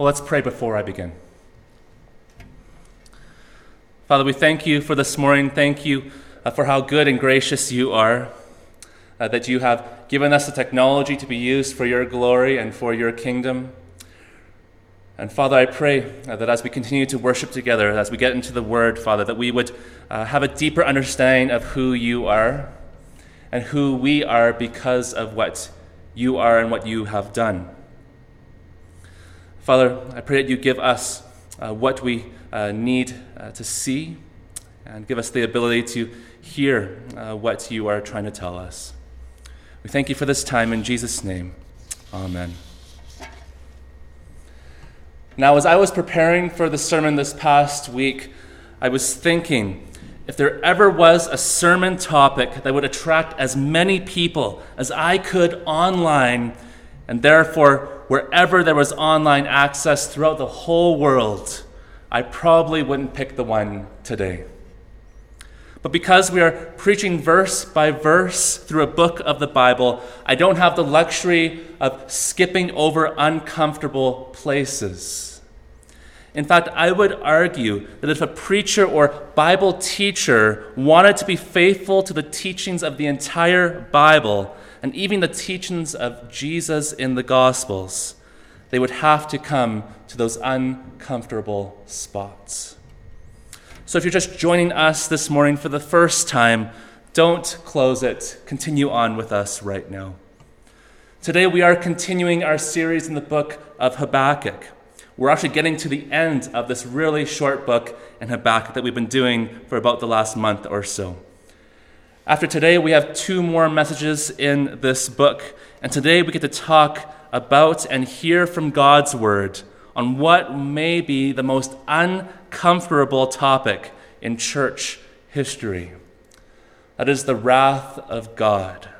Well, let's pray before I begin. Father, we thank you for this morning. Thank you uh, for how good and gracious you are, uh, that you have given us the technology to be used for your glory and for your kingdom. And Father, I pray uh, that as we continue to worship together, as we get into the Word, Father, that we would uh, have a deeper understanding of who you are and who we are because of what you are and what you have done. Father, I pray that you give us uh, what we uh, need uh, to see and give us the ability to hear uh, what you are trying to tell us. We thank you for this time in Jesus' name. Amen. Now, as I was preparing for the sermon this past week, I was thinking if there ever was a sermon topic that would attract as many people as I could online, and therefore wherever there was online access throughout the whole world, I probably wouldn't pick the one today. But because we are preaching verse by verse through a book of the Bible, I don't have the luxury of skipping over uncomfortable places. In fact, I would argue that if a preacher or Bible teacher wanted to be faithful to the teachings of the entire Bible and even the teachings of Jesus in the Gospels, they would have to come to those uncomfortable spots. So if you're just joining us this morning for the first time, don't close it. Continue on with us right now. Today we are continuing our series in the book of Habakkuk. We're actually getting to the end of this really short book in Habakkuk that we've been doing for about the last month or so. After today, we have two more messages in this book, and today we get to talk about and hear from God's Word on what may be the most uncomfortable topic in church history. That is the wrath of God.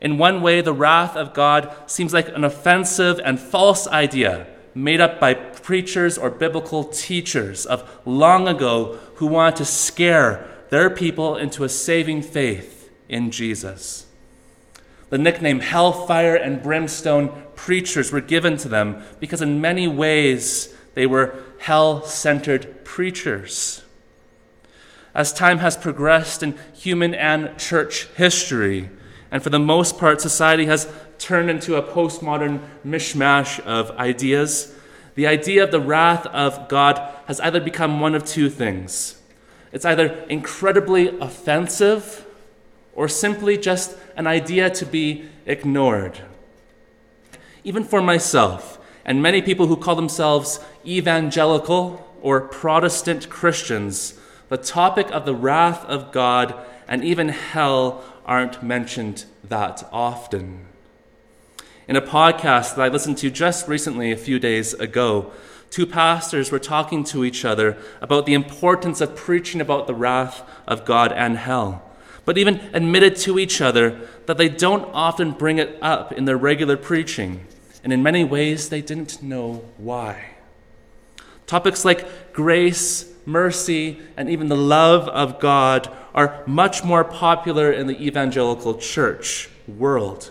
In one way, the wrath of God seems like an offensive and false idea made up by preachers or biblical teachers of long ago who want to scare their people into a saving faith in Jesus. The nickname hellfire and brimstone preachers were given to them because, in many ways, they were hell centered preachers. As time has progressed in human and church history, and for the most part, society has turned into a postmodern mishmash of ideas, the idea of the wrath of God has either become one of two things. It's either incredibly offensive or simply just an idea to be ignored. Even for myself, and many people who call themselves evangelical or Protestant Christians, the topic of the wrath of God and even hell aren't mentioned that often. In a podcast that I listened to just recently, a few days ago, two pastors were talking to each other about the importance of preaching about the wrath of God and hell but even admitted to each other that they don't often bring it up in their regular preaching, and in many ways they didn't know why. Topics like grace, mercy, and even the love of God are much more popular in the evangelical church world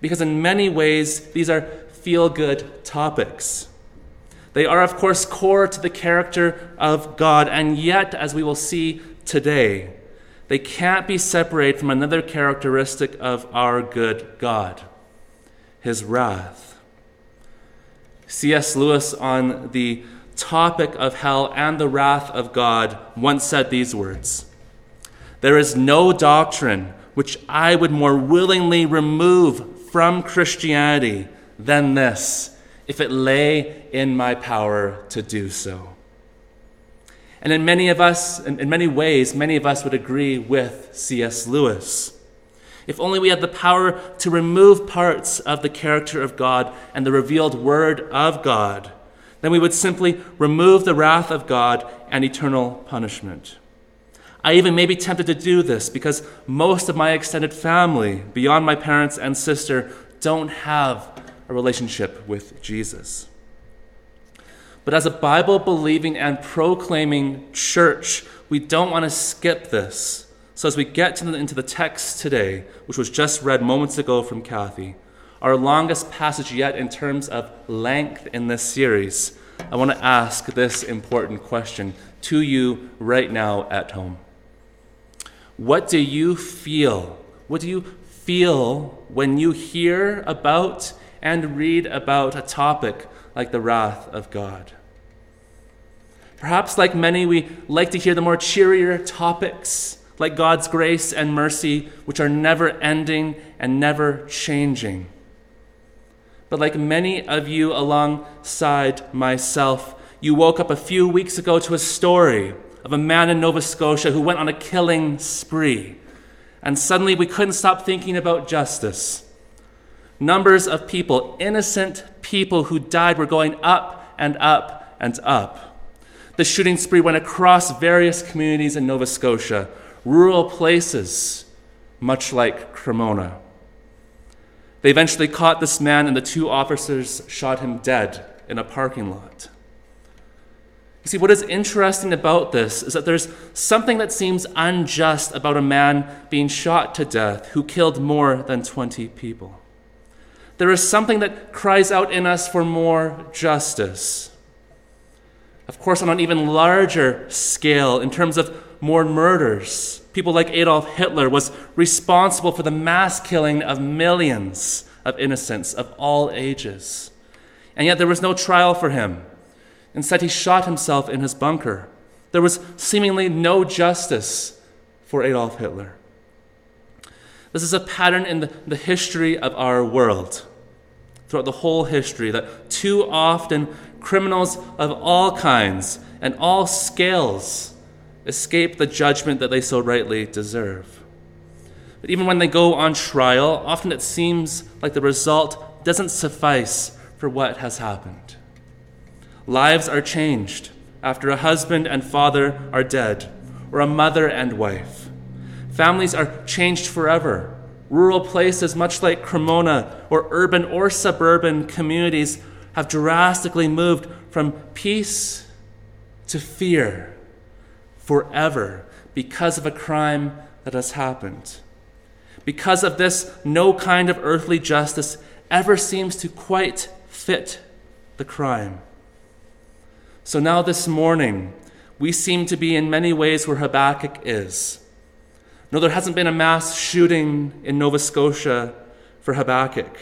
because, in many ways, these are feel good topics. They are, of course, core to the character of God, and yet, as we will see today, they can't be separated from another characteristic of our good God his wrath. C.S. Lewis, on the topic of hell and the wrath of God, once said these words There is no doctrine which I would more willingly remove from Christianity than this, if it lay in my power to do so. And in many of us, in, many ways, many of us would agree with C.S. Lewis. If only we had the power to remove parts of the character of God and the revealed word of God, then we would simply remove the wrath of God and eternal punishment. I even may be tempted to do this because most of my extended family, beyond my parents and sister, don't have a relationship with Jesus. But as a Bible believing and proclaiming church, we don't want to skip this. So, as we get the, into the text today, which was just read moments ago from Kathy, our longest passage yet in terms of length in this series, I want to ask this important question to you right now at home. What do you feel? What do you feel when you hear about and read about a topic like the wrath of God? Perhaps, like many, we like to hear the more cheerier topics, like God's grace and mercy, which are never ending and never changing. But like many of you alongside myself, you woke up a few weeks ago to a story of a man in Nova Scotia who went on a killing spree. And suddenly we couldn't stop thinking about justice. Numbers of people, innocent people who died, were going up and up and up. The shooting spree went across various communities in Nova Scotia, rural places, much like Cremona. They eventually caught this man, and the two officers shot him dead in a parking lot. You see, what is interesting about this is that there's something that seems unjust about a man being shot to death who killed more than 20 people. There is something that cries out in us for more justice. Of course, on an even larger scale, in terms of more murders, people like Adolf Hitler was responsible for the mass killing of millions of innocents of all ages. And yet there was no trial for him. Instead, he shot himself in his bunker. There was seemingly no justice for Adolf Hitler. This is a pattern in the, the history of our world, throughout the whole history, that too often criminals of all kinds and all scales escape the judgment that they so rightly deserve. But even when they go on trial, often it seems like the result doesn't suffice for what has happened. Lives are changed after a husband and father are dead, or a mother and wife. Families are changed forever. Rural places, much like Cremona, or urban or suburban communities, have drastically moved from peace to fear forever because of a crime that has happened. Because of this, no kind of earthly justice ever seems to quite fit the crime. So now, this morning, we seem to be in many ways where Habakkuk is. No, there hasn't been a mass shooting in Nova Scotia for Habakkuk.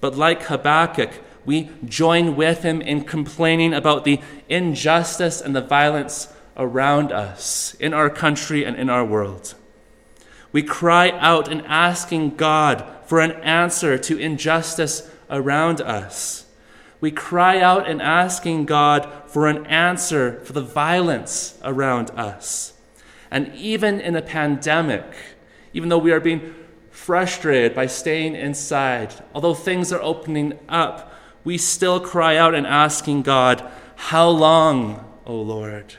But like Habakkuk, we join with him in complaining about the injustice and the violence around us, in our country and in our world. We cry out in asking God for an answer to injustice around us. We cry out in asking God for an answer for the violence around us. And even in a pandemic, even though we are being frustrated by staying inside, although things are opening up, we still cry out and asking God, How long, O Lord?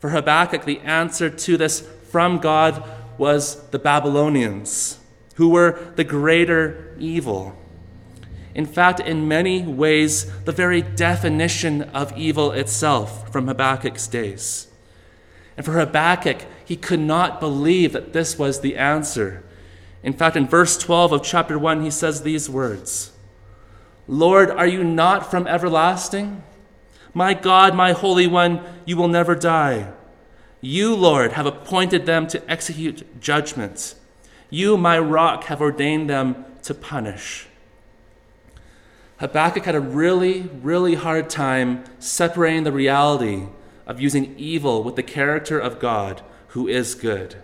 For Habakkuk, the answer to this from God was the Babylonians, who were the greater evil. In fact, in many ways, the very definition of evil itself from Habakkuk's days. And for Habakkuk, he could not believe that this was the answer. In fact, in verse 12 of chapter 1, he says these words Lord, are you not from everlasting? My God, my Holy One, you will never die. You, Lord, have appointed them to execute judgments. You, my rock, have ordained them to punish. Habakkuk had a really, really hard time separating the reality of using evil with the character of God, who is good.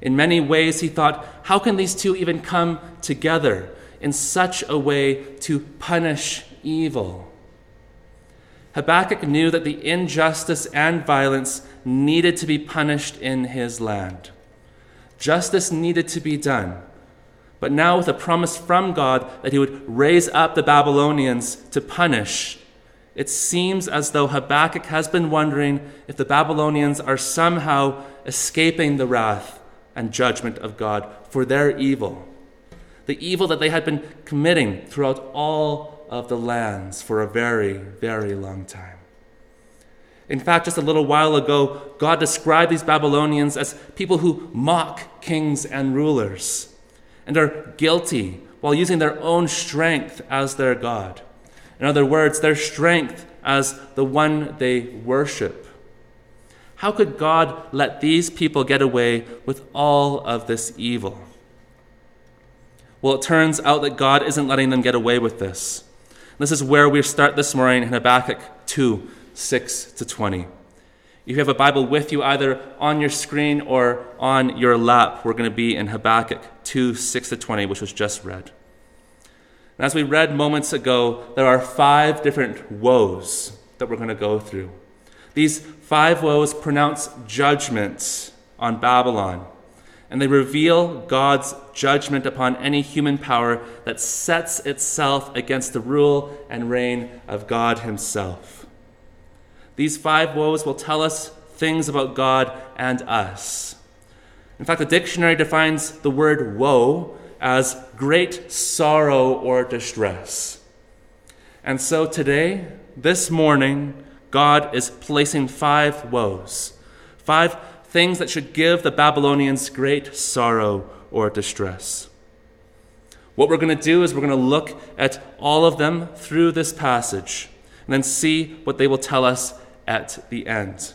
In many ways, he thought, how can these two even come together? in such a way to punish evil. Habakkuk knew that the injustice and violence needed to be punished in his land. Justice needed to be done. But now, with a promise from God that he would raise up the Babylonians to punish, it seems as though Habakkuk has been wondering if the Babylonians are somehow escaping the wrath and judgment of God for their evil the evil that they had been committing throughout all of the lands for a very, very long time. In fact, just a little while ago, God described these Babylonians as people who mock kings and rulers and are guilty while using their own strength as their God. In other words, their strength as the one they worship. How could God let these people get away with all of this evil? Well, it turns out that God isn't letting them get away with this. This is where we start this morning in Habakkuk 2 6 to 20. If you have a Bible with you, either on your screen or on your lap, we're going to be in Habakkuk 2 6 to 20, which was just read. And as we read moments ago, there are five different woes that we're going to go through. These five woes pronounce judgment on Babylon, and they reveal God's judgment upon any human power that sets itself against the rule and reign of God Himself. These five woes will tell us things about God and us. In fact, the dictionary defines the word woe as great sorrow or distress. And so today, this morning, God is placing five woes, five things that should give the Babylonians great sorrow or distress. What we're going to do is we're going to look at all of them through this passage and then see what they will tell us at the end.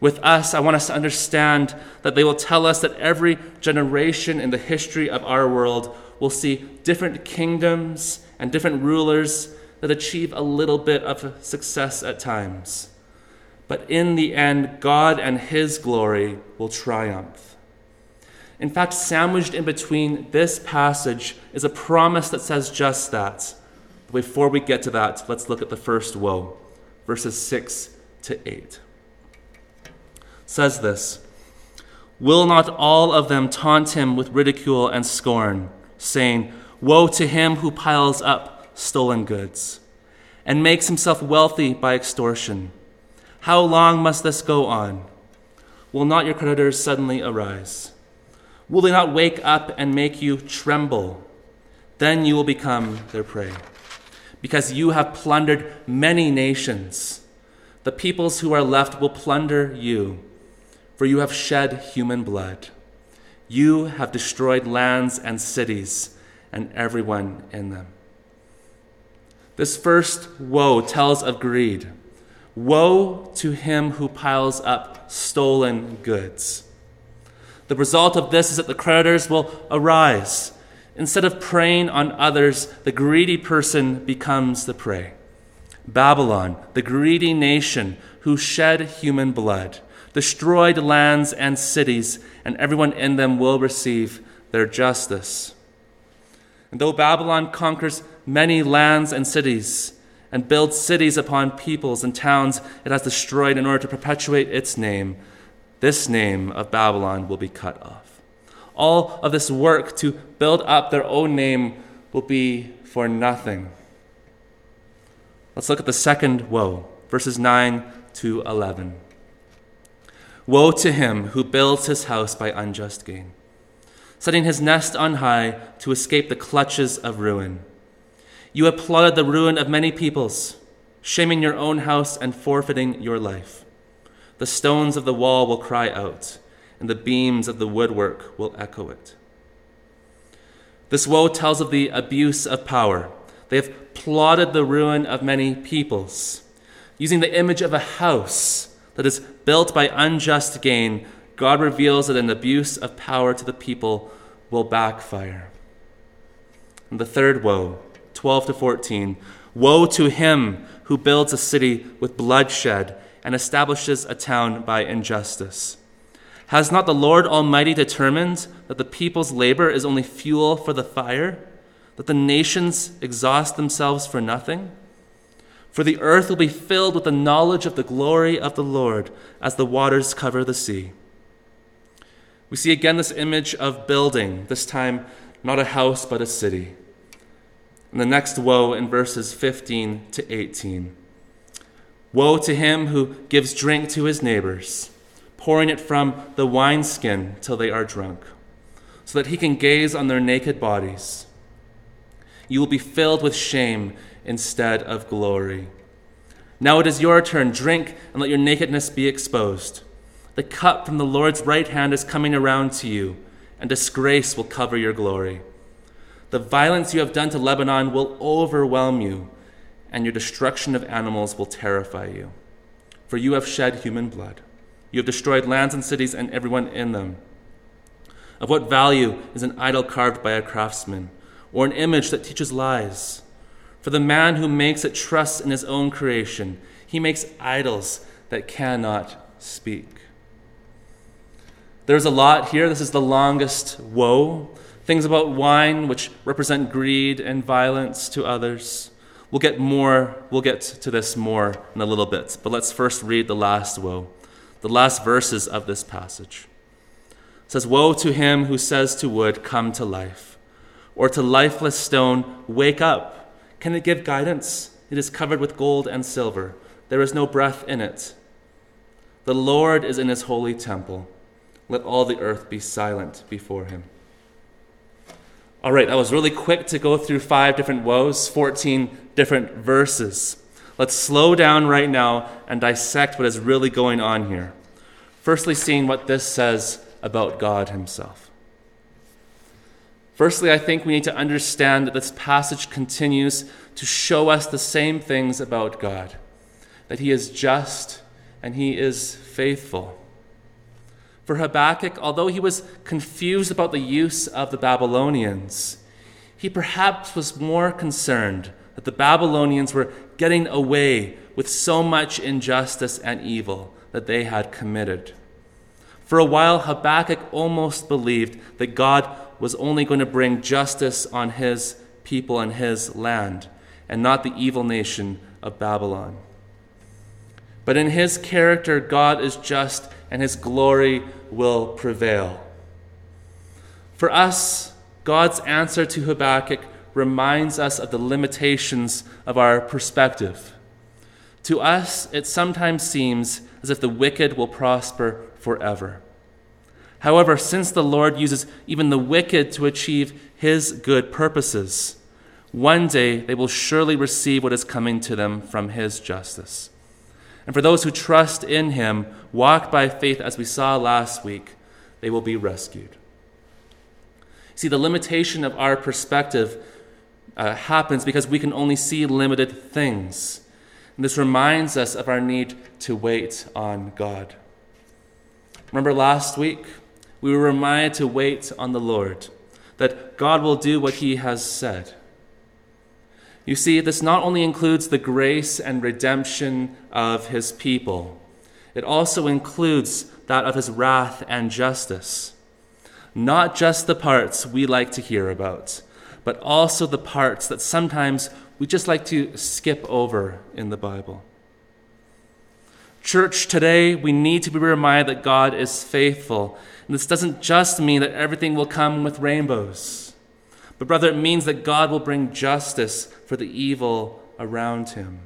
With us, I want us to understand that they will tell us that every generation in the history of our world will see different kingdoms and different rulers that achieve a little bit of success at times. But in the end, God and His glory will triumph. In fact, sandwiched in between this passage is a promise that says just that. Before we get to that, let's look at the first woe verses 6 to 8. Says this Will not all of them taunt him with ridicule and scorn, saying, Woe to him who piles up stolen goods and makes himself wealthy by extortion? How long must this go on? Will not your creditors suddenly arise? Will they not wake up and make you tremble? Then you will become their prey because you have plundered many nations. The peoples who are left will plunder you, for you have shed human blood. You have destroyed lands and cities and everyone in them. This first woe tells of greed. Woe to him who piles up stolen goods. The result of this is that the creditors will arise Instead of preying on others, the greedy person becomes the prey. Babylon, the greedy nation who shed human blood, destroyed lands and cities, and everyone in them will receive their justice. And though Babylon conquers many lands and cities, and builds cities upon peoples and towns it has destroyed in order to perpetuate its name, this name of Babylon will be cut off all of this work to build up their own name will be for nothing. Let's look at the second woe, verses 9 to 11. Woe to him who builds his house by unjust gain, setting his nest on high to escape the clutches of ruin. You have plotted the ruin of many peoples, shaming your own house and forfeiting your life. The stones of the wall will cry out and the beams of the woodwork will echo it. This woe tells of the abuse of power. They have plotted the ruin of many peoples. Using the image of a house that is built by unjust gain, God reveals that an abuse of power to the people will backfire. And the third woe, 12 to 14 Woe to him who builds a city with bloodshed and establishes a town by injustice. Has not the Lord Almighty determined that the people's labor is only fuel for the fire, that the nations exhaust themselves for nothing? For the earth will be filled with the knowledge of the glory of the Lord as the waters cover the sea. We see again this image of building, this time not a house but a city. And the next woe in verses 15 to 18. Woe to him who gives drink to his neighbors pouring it from the wineskin till they are drunk, so that he can gaze on their naked bodies. You will be filled with shame instead of glory. Now it is your turn. Drink and let your nakedness be exposed. The cup from the Lord's right hand is coming around to you, and disgrace will cover your glory. The violence you have done to Lebanon will overwhelm you, and your destruction of animals will terrify you. For you have shed human blood. You have destroyed lands and cities and everyone in them. Of what value is an idol carved by a craftsman, or an image that teaches lies? For the man who makes it trusts in his own creation. He makes idols that cannot speak. There's a lot here. This is the longest woe. Things about wine, which represent greed and violence to others. We'll get more, we'll get to this more in a little bit, but let's first read the last woe, the last verses of this passage. It says, Woe to him who says to wood, Come to life, or to lifeless stone, Wake up. Can it give guidance? It is covered with gold and silver. There is no breath in it. The Lord is in his holy temple. Let all the earth be silent before him. All right, I was really quick to go through five different woes, 14 different verses. Let's slow down right now and dissect what is really going on here. Firstly, seeing what this says about God Himself. Firstly, I think we need to understand that this passage continues to show us the same things about God that He is just and He is faithful. For Habakkuk, although he was confused about the use of the Babylonians, he perhaps was more concerned that the Babylonians were getting away with so much injustice and evil that they had committed. For a while, Habakkuk almost believed that God was only going to bring justice on his people and his land, and not the evil nation of Babylon. But in his character, God is just and his glory will prevail. For us, God's answer to Habakkuk reminds us of the limitations of our perspective. To us, it sometimes seems as if the wicked will prosper forever. However, since the Lord uses even the wicked to achieve his good purposes, one day they will surely receive what is coming to them from his justice. And for those who trust in him, walk by faith, as we saw last week, they will be rescued. See, the limitation of our perspective uh, happens because we can only see limited things. And this reminds us of our need to wait on God. Remember last week? We were reminded to wait on the Lord, that God will do what he has said. You see, this not only includes the grace and redemption of his people, it also includes that of his wrath and justice. Not just the parts we like to hear about, but also the parts that sometimes we just like to skip over in the Bible. Church, today we need to be reminded that God is faithful. And this doesn't just mean that everything will come with rainbows. But rather, it means that God will bring justice for the evil around him.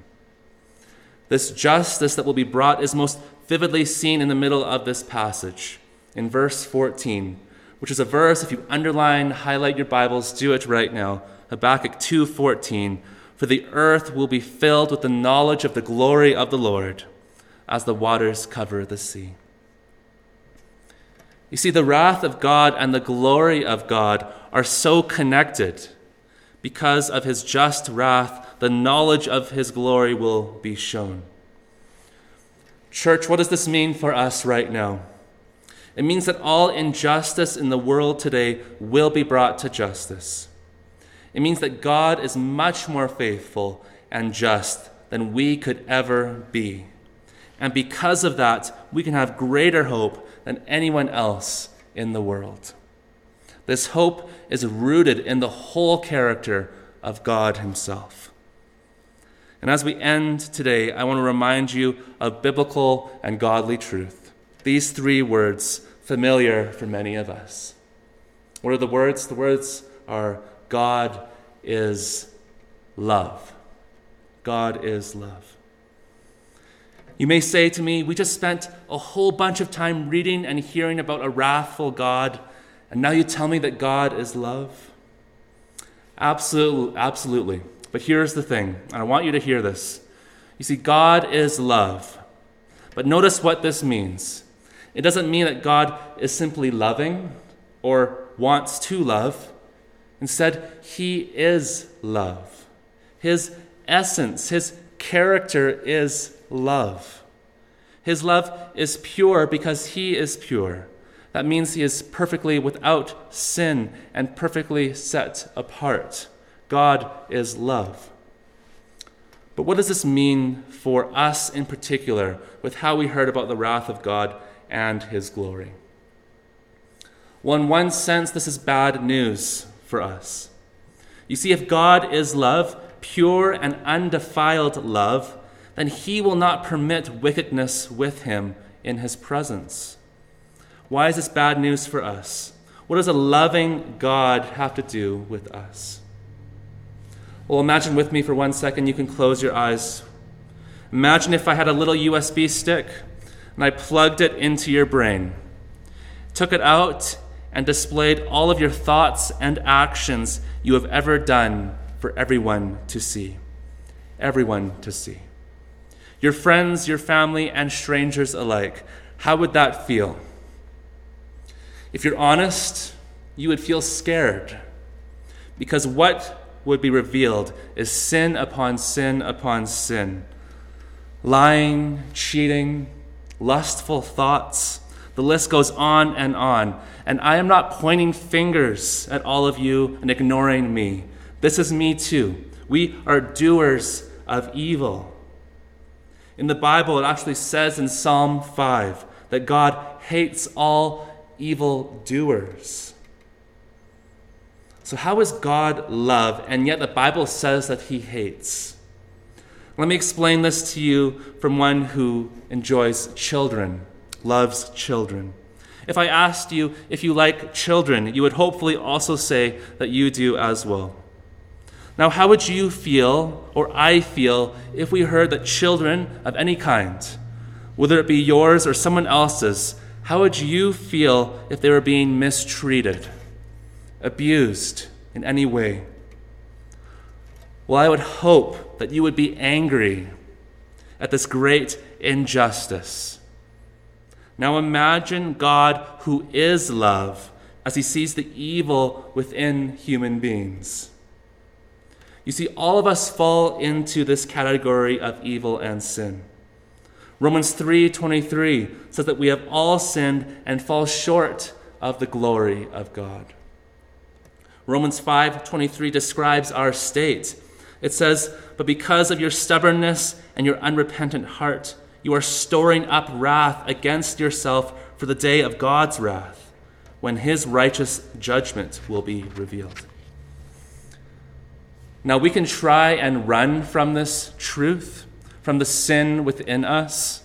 This justice that will be brought is most vividly seen in the middle of this passage, in verse 14, which is a verse, if you underline, highlight your Bibles, do it right now. Habakkuk 2:14, for the earth will be filled with the knowledge of the glory of the Lord as the waters cover the sea. You see, the wrath of God and the glory of God are so connected. Because of his just wrath, the knowledge of his glory will be shown. Church, what does this mean for us right now? It means that all injustice in the world today will be brought to justice. It means that God is much more faithful and just than we could ever be. And because of that, we can have greater hope than anyone else in the world. This hope is rooted in the whole character of God Himself. And as we end today, I want to remind you of biblical and godly truth. These three words, familiar for many of us. What are the words? The words are God is love. God is love. You may say to me, We just spent a whole bunch of time reading and hearing about a wrathful God, and now you tell me that God is love? Absolutely, absolutely. But here's the thing, and I want you to hear this. You see, God is love. But notice what this means. It doesn't mean that God is simply loving or wants to love. Instead, He is love. His essence, His character is love. His love is pure because He is pure. That means He is perfectly without sin and perfectly set apart. God is love. But what does this mean for us in particular with how we heard about the wrath of God and His glory? Well, in one sense, this is bad news for us. You see, if God is love, pure and undefiled love, then He will not permit wickedness with Him in His presence. Why is this bad news for us? What does a loving God have to do with us? Well, imagine with me for one second, you can close your eyes. Imagine if I had a little USB stick and I plugged it into your brain, took it out, and displayed all of your thoughts and actions you have ever done for everyone to see. Everyone to see. Your friends, your family, and strangers alike. How would that feel? If you're honest, you would feel scared because what would be revealed is sin upon sin upon sin. Lying, cheating, lustful thoughts, the list goes on and on. And I am not pointing fingers at all of you and ignoring me. This is me too. We are doers of evil. In the Bible, it actually says in Psalm 5 that God hates all evil doers. So, how is God love, and yet the Bible says that he hates? Let me explain this to you from one who enjoys children loves children. If I asked you if you like children, you would hopefully also say that you do as well. Now, how would you feel, or I feel, if we heard that children of any kind, whether it be yours or someone else's, how would you feel if they were being mistreated, abused in any way? Well, I would hope that you would be angry at this great injustice now imagine God, who is love, as he sees the evil within human beings. You see, all of us fall into this category of evil and sin. Romans 3:23 says that we have all sinned and fall short of the glory of God. Romans 5:23 describes our state. It says, "But because of your stubbornness and your unrepentant heart, you are storing up wrath against yourself for the day of God's wrath, when his righteous judgment will be revealed. Now, we can try and run from this truth, from the sin within us.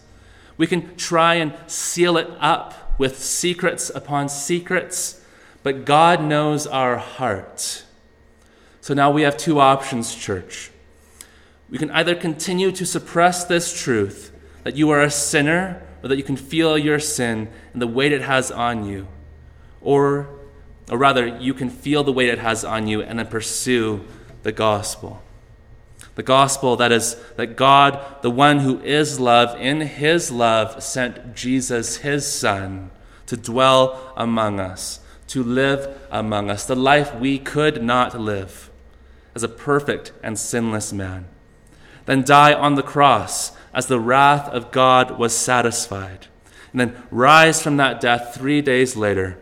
We can try and seal it up with secrets upon secrets, but God knows our heart. So now we have two options, church. We can either continue to suppress this truth that you are a sinner or that you can feel your sin and the weight it has on you. Or, or rather, you can feel the weight it has on you and then pursue the gospel. The gospel that is that God, the one who is love, in his love sent Jesus, his son, to dwell among us, to live among us, the life we could not live as a perfect and sinless man. Then die on the cross as the wrath of God was satisfied, and then rise from that death three days later.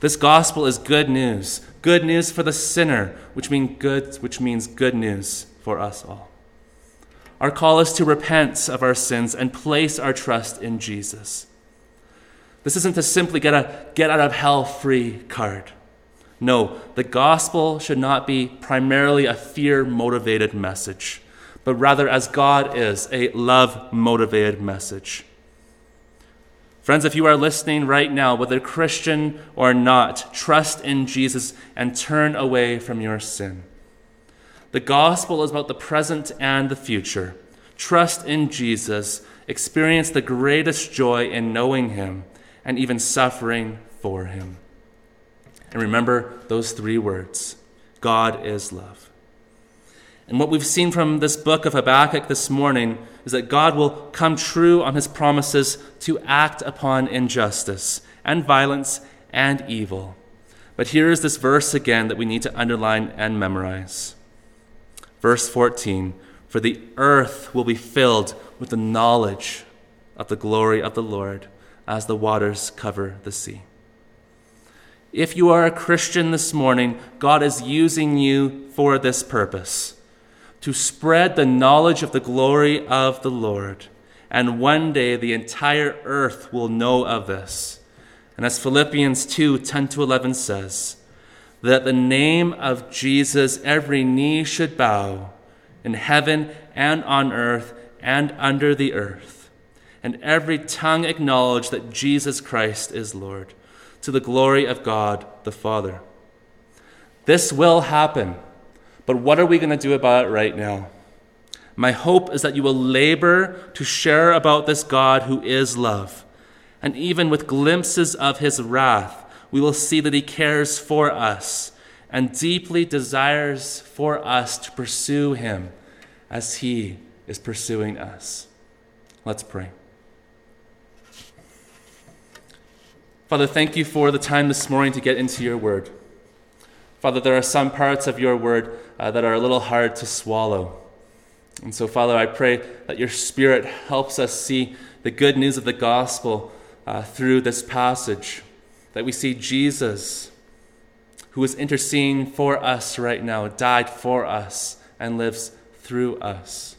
This gospel is good news, good news for the sinner, which, mean good, which means good news for us all. Our call is to repent of our sins and place our trust in Jesus. This isn't to simply get a get out of hell free card. No, the gospel should not be primarily a fear motivated message but rather as God is, a love motivated message. Friends, if you are listening right now, whether Christian or not, trust in Jesus and turn away from your sin. The gospel is about the present and the future. Trust in Jesus, experience the greatest joy in knowing Him and even suffering for Him. And remember those three words God is love. And what we've seen from this book of Habakkuk this morning is that God will come true on his promises to act upon injustice and violence and evil. But here is this verse again that we need to underline and memorize. Verse 14 For the earth will be filled with the knowledge of the glory of the Lord as the waters cover the sea. If you are a Christian this morning, God is using you for this purpose to spread the knowledge of the glory of the Lord. And one day the entire earth will know of this. And as Philippians 2 10 to 11 says, that the name of Jesus every knee should bow in heaven and on earth and under the earth, and every tongue acknowledge that Jesus Christ is Lord, to the glory of God the Father. This will happen, but what are we going to do about it right now? My hope is that you will labor to share about this God who is love and even with glimpses of his wrath, we will see that he cares for us and deeply desires for us to pursue him as he is pursuing us. Let's pray. Father, thank you for the time this morning to get into your word. Father, there are some parts of your word uh, that are a little hard to swallow. And so, Father, I pray that your Spirit helps us see the good news of the gospel uh, through this passage that we see Jesus, who is interceding for us right now, died for us, and lives through us.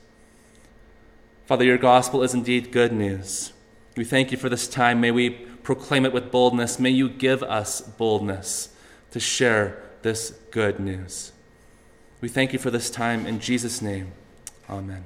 Father, your gospel is indeed good news. We thank you for this time. May we proclaim it with boldness. May you give us boldness to share this good news. We thank you for this time. In Jesus' name, amen.